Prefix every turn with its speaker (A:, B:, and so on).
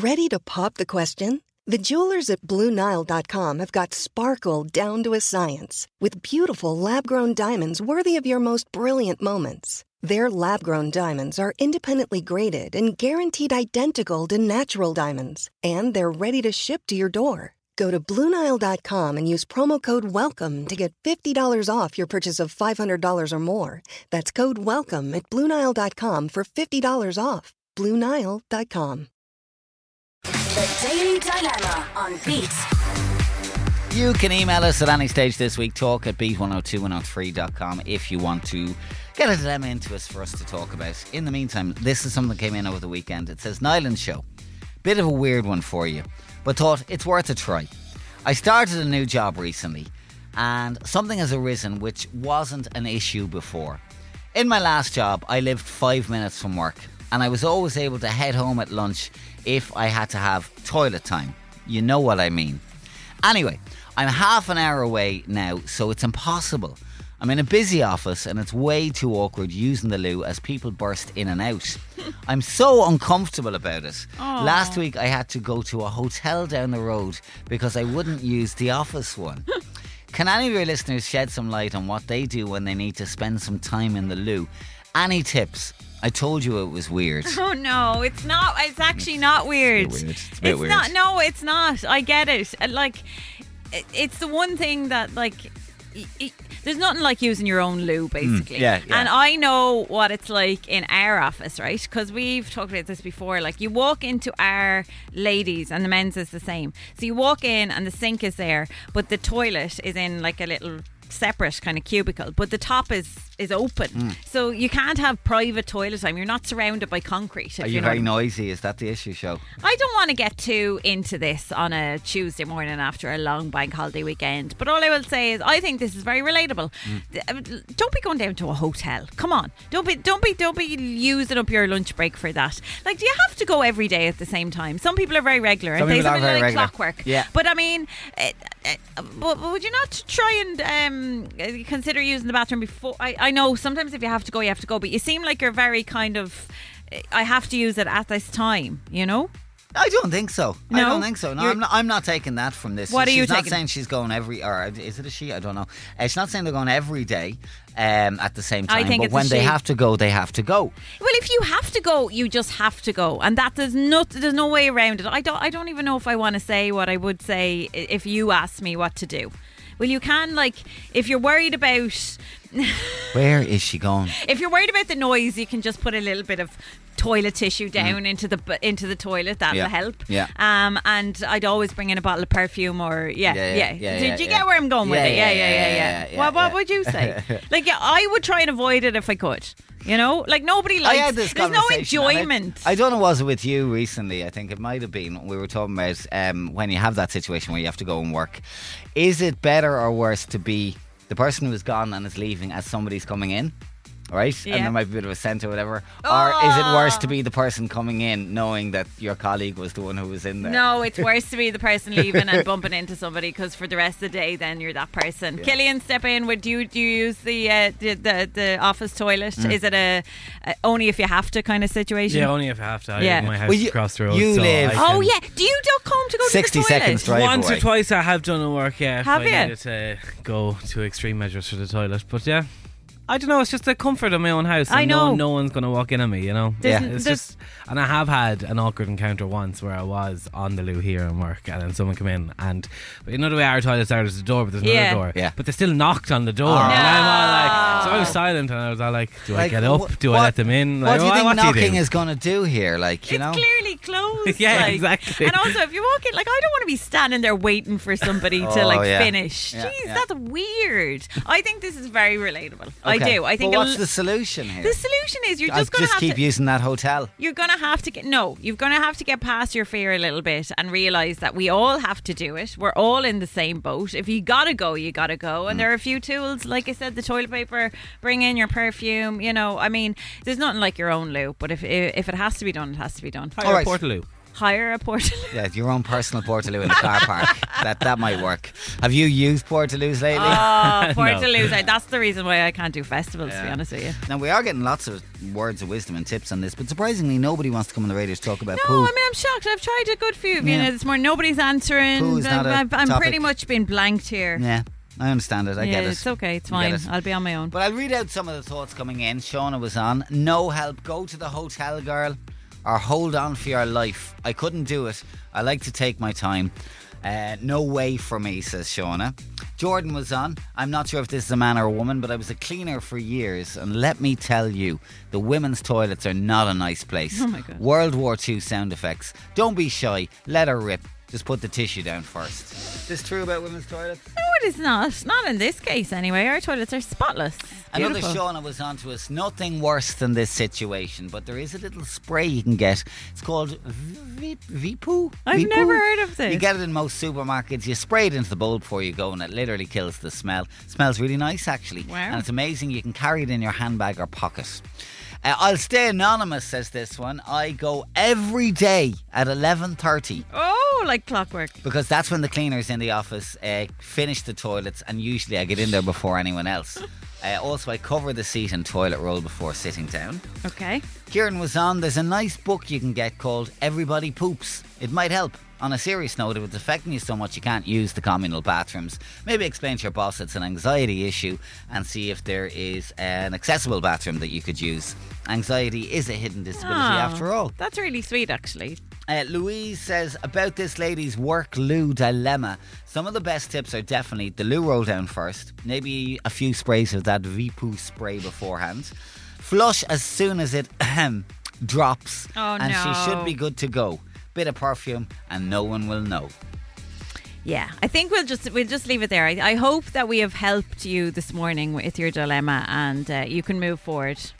A: Ready to pop the question? The jewelers at BlueNile.com have got sparkle down to a science with beautiful lab grown diamonds worthy of your most brilliant moments. Their lab grown diamonds are independently graded and guaranteed identical to natural diamonds, and they're ready to ship to your door. Go to BlueNile.com and use promo code WELCOME to get $50 off your purchase of $500 or more. That's code WELCOME at BlueNile.com for $50 off. BlueNile.com.
B: The Daily Dilemma on Beat.
C: You can email us at any stage this week, talk at beat102103.com if you want to get a dilemma into us for us to talk about. In the meantime, this is something that came in over the weekend. It says, Nyland Show. Bit of a weird one for you, but thought it's worth a try. I started a new job recently, and something has arisen which wasn't an issue before. In my last job, I lived five minutes from work, and I was always able to head home at lunch if I had to have toilet time. You know what I mean. Anyway, I'm half an hour away now, so it's impossible. I'm in a busy office and it's way too awkward using the loo as people burst in and out. I'm so uncomfortable about it. Last week I had to go to a hotel down the road because I wouldn't use the office one. Can any of your listeners shed some light on what they do when they need to spend some time in the loo? Any tips? I told you it was weird.
D: Oh no, it's not. It's actually not weird.
C: weird. It's a bit weird.
D: not. No, it's not. I get it. Uh, Like, it- it's the one thing that like. y- There's nothing like using your own loo, basically.
C: Mm, yeah, yeah.
D: And I know what it's like in our office, right? Because we've talked about this before. Like, you walk into our ladies, and the men's is the same. So you walk in, and the sink is there, but the toilet is in like a little separate kind of cubicle, but the top is is open.
C: Mm.
D: So you can't have private toilet time. You're not surrounded by concrete.
C: Are
D: you
C: you
D: know
C: very
D: I mean.
C: noisy? Is that the issue, show?
D: I don't want to get too into this on a Tuesday morning after a long bank holiday weekend, but all I will say is I think this is very relatable. Th- uh, Don't be going down to a hotel. Come on, don't be, don't be, don't be using up your lunch break for that. Like, do you have to go every day at the same time? Some people are very regular,
C: Some
D: and they
C: are very
D: like
C: regular.
D: clockwork.
C: Yeah.
D: but I mean, but but would you not try and um, uh, consider using the bathroom before? I, I know sometimes if you have to go, you have to go, but you seem like you're very kind of. uh, I have to use it at this time, you know.
C: I don't think so. I don't think so. No,
D: You're-
C: I'm not. I'm not taking that from this.
D: What are
C: she's
D: you
C: not
D: taking?
C: saying she's going every, or is it a she? I don't know. Uh, she's not saying they're going every day um, at the same
D: I
C: time.
D: think
C: but
D: it's a
C: when they
D: she.
C: have to go, they have to go.
D: Well, if you have to go, you just have to go, and that there's not there's no way around it. I don't I don't even know if I want to say what I would say i- if you asked me what to do. Well, you can like if you're worried about
C: Where is she going?
D: if you're worried about the noise, you can just put a little bit of toilet tissue
C: Mm.
D: down into the into the toilet. That'll
C: Yeah.
D: help.
C: Yeah.
D: Um, and I'd always bring in a bottle of perfume or yeah,
C: Yeah,
D: yeah.
C: yeah,
D: Did you get where I'm going with it? Yeah,
C: yeah,
D: yeah, yeah,
C: yeah,
D: yeah.
C: yeah, yeah,
D: what would you say? like, yeah, I would try and avoid it if I could. You know, like nobody likes. there's no
C: and I-
D: enjoyment.
C: I, don't know was it with you recently. I think it might have been. We were talking about um, when you have that situation where you have to go and work. Is it better or worse to be the person who is gone and is leaving as somebody's coming in? Right,
D: Yeah.
C: and there might be a bit of a scent or whatever, or is it worse
D: Oh.
C: to be the person coming in knowing that your colleague was the one who was in there?
D: No, it's worse to be the person leaving and bumping into somebody because for the rest of the day, then you're that person. Killian, step in. Would you do you use the uh, the, the the office toilet?
C: Mm.
D: Is it a, a only if you have to kind of situation?
E: Yeah, only if I have to. I
D: Yeah.
E: live in my house
C: Well, you-
E: across the road.
C: you
E: so
C: live-
D: Oh yeah. Do you duck home to go
C: 60
D: to the toilet?
C: seconds drive
E: Once
C: away.
E: or twice I have done a work, yeah. if
D: Have
E: I
D: you?
E: needed to go to extreme measures for the toilet. But yeah, I don't know. It's just the comfort of my own house.
D: I
E: and no-
D: know.
E: No, one's going to walk in on me. You know.
D: There's
C: Yeah.
E: It's
D: there's-
E: just, and I have had an awkward encounter once where I was on the loo here in work, and then someone came in, and but you know the way our toilets are, there's a door, but there's another
D: Yeah.
E: door,
C: Yeah.
E: but they still knocked on the door, ah. and I'm all like, so I was ah. silent, and I was all like, do I
C: Like,
E: get up?
C: wh-
E: do
C: what-
E: I let them in?
C: What do you oh, think
E: what
C: knocking
E: do?
C: is going to do here? Like, you
D: it's
C: know?
D: clearly closed.
E: Yeah,
D: like-
E: exactly.
D: And also, if you're walking, like, I don't want to be standing there waiting for somebody to
C: Oh,
D: like
C: yeah.
D: finish.
C: Yeah,
D: Jeez,
C: yeah.
D: that's weird. I think this is very relatable. I do. I think
C: But
D: a
C: what's
D: l-
C: the solution here?
D: the solution is you're just going to
C: just keep
D: to.
C: using that hotel.
D: you're going to have to get no you're going to have to get past your fear a little bit and realize that we all have to do it we're all in the same boat if you gotta go you gotta go
C: Mm.
D: and there are a few tools like i said the toilet paper bring in your perfume you know i mean there's nothing like your own loo but if if it has to be done it has to be done
E: Hire
C: All
E: a
C: right.
E: Portaloo.
D: hire a portal
C: Yeah, your own personal Portaloo in the car park. that that might work. Have you used Portaloos lately?
D: Oh,
E: No.
D: Portaloos. That's the reason why I can't do festivals, to be honest with you.
C: Now we are getting lots of words of wisdom and tips on this, but surprisingly, nobody wants to come on the radio to talk about
D: No,
C: poo.
D: I mean, I'm shocked. I've tried a good few of you
C: Yeah.
D: know, this morning. Nobody's answering.
C: Poo's not a
D: I've, I'm
C: topic.
D: pretty much been blanked here.
C: yeah, I understand it. I
D: yeah,
C: get it.
D: it's okay. It's fine.
C: it.
D: I'll be on my own.
C: But I'll read out some of the thoughts coming in. Shauna was on. No help. Go to the hotel, girl, or hold on for your life. I couldn't do it. I like to take my time. Uh, no way for me, says Shauna. Jordan was on. I'm not sure if this is a man or a woman, but I was a cleaner for years, and let me tell you, the women's toilets are not a nice place.
D: Oh my God.
C: World War II sound effects. Don't be shy. Let her rip. Just put the tissue down first. Is this true about women's toilets?
D: No, it is not. Not in this case, anyway. Our toilets are spotless.
C: Another
D: Beautiful.
C: Shauna was on to us. Nothing worse than this situation, but there is a little spray you can get. It's called V- V-Poo.
D: I've
C: V-Poo?
D: never heard of this.
C: You get it in most supermarkets. You spray it into the bowl before you go, and it literally kills the smell. smells really nice, actually.
D: Wow.
C: And it's amazing. You can carry it in your handbag or pocket. Uh, I'll stay anonymous, says this one. I go every day at 11.30.
D: Oh, like clockwork.
C: because that's when the cleaners in the office uh, finish the toilets, and usually I get in there before anyone else. Uh, also, I cover the seat and toilet roll before sitting down.
D: Okay.
C: Kieran was on. There's a nice book you can get called Everybody Poops. It might help. On a serious note, if it's affecting you so much you can't use the communal bathrooms, maybe explain to your boss it's an anxiety issue and see if there is an accessible bathroom that you could use. Anxiety is a hidden disability
D: Oh,
C: after all.
D: That's really sweet, actually.
C: Uh, Louise says about this lady's work loo dilemma. Some of the best tips are definitely the loo roll down first, maybe a few sprays of that V-Poo spray beforehand. Flush as soon as it ahem, drops,
D: Oh,
C: and she should be good to go. Bit of perfume, and no one will know.
D: Yeah, I think we'll just we'll just leave it there. I, I hope that we have helped you this morning with your dilemma, and uh, you can move forward.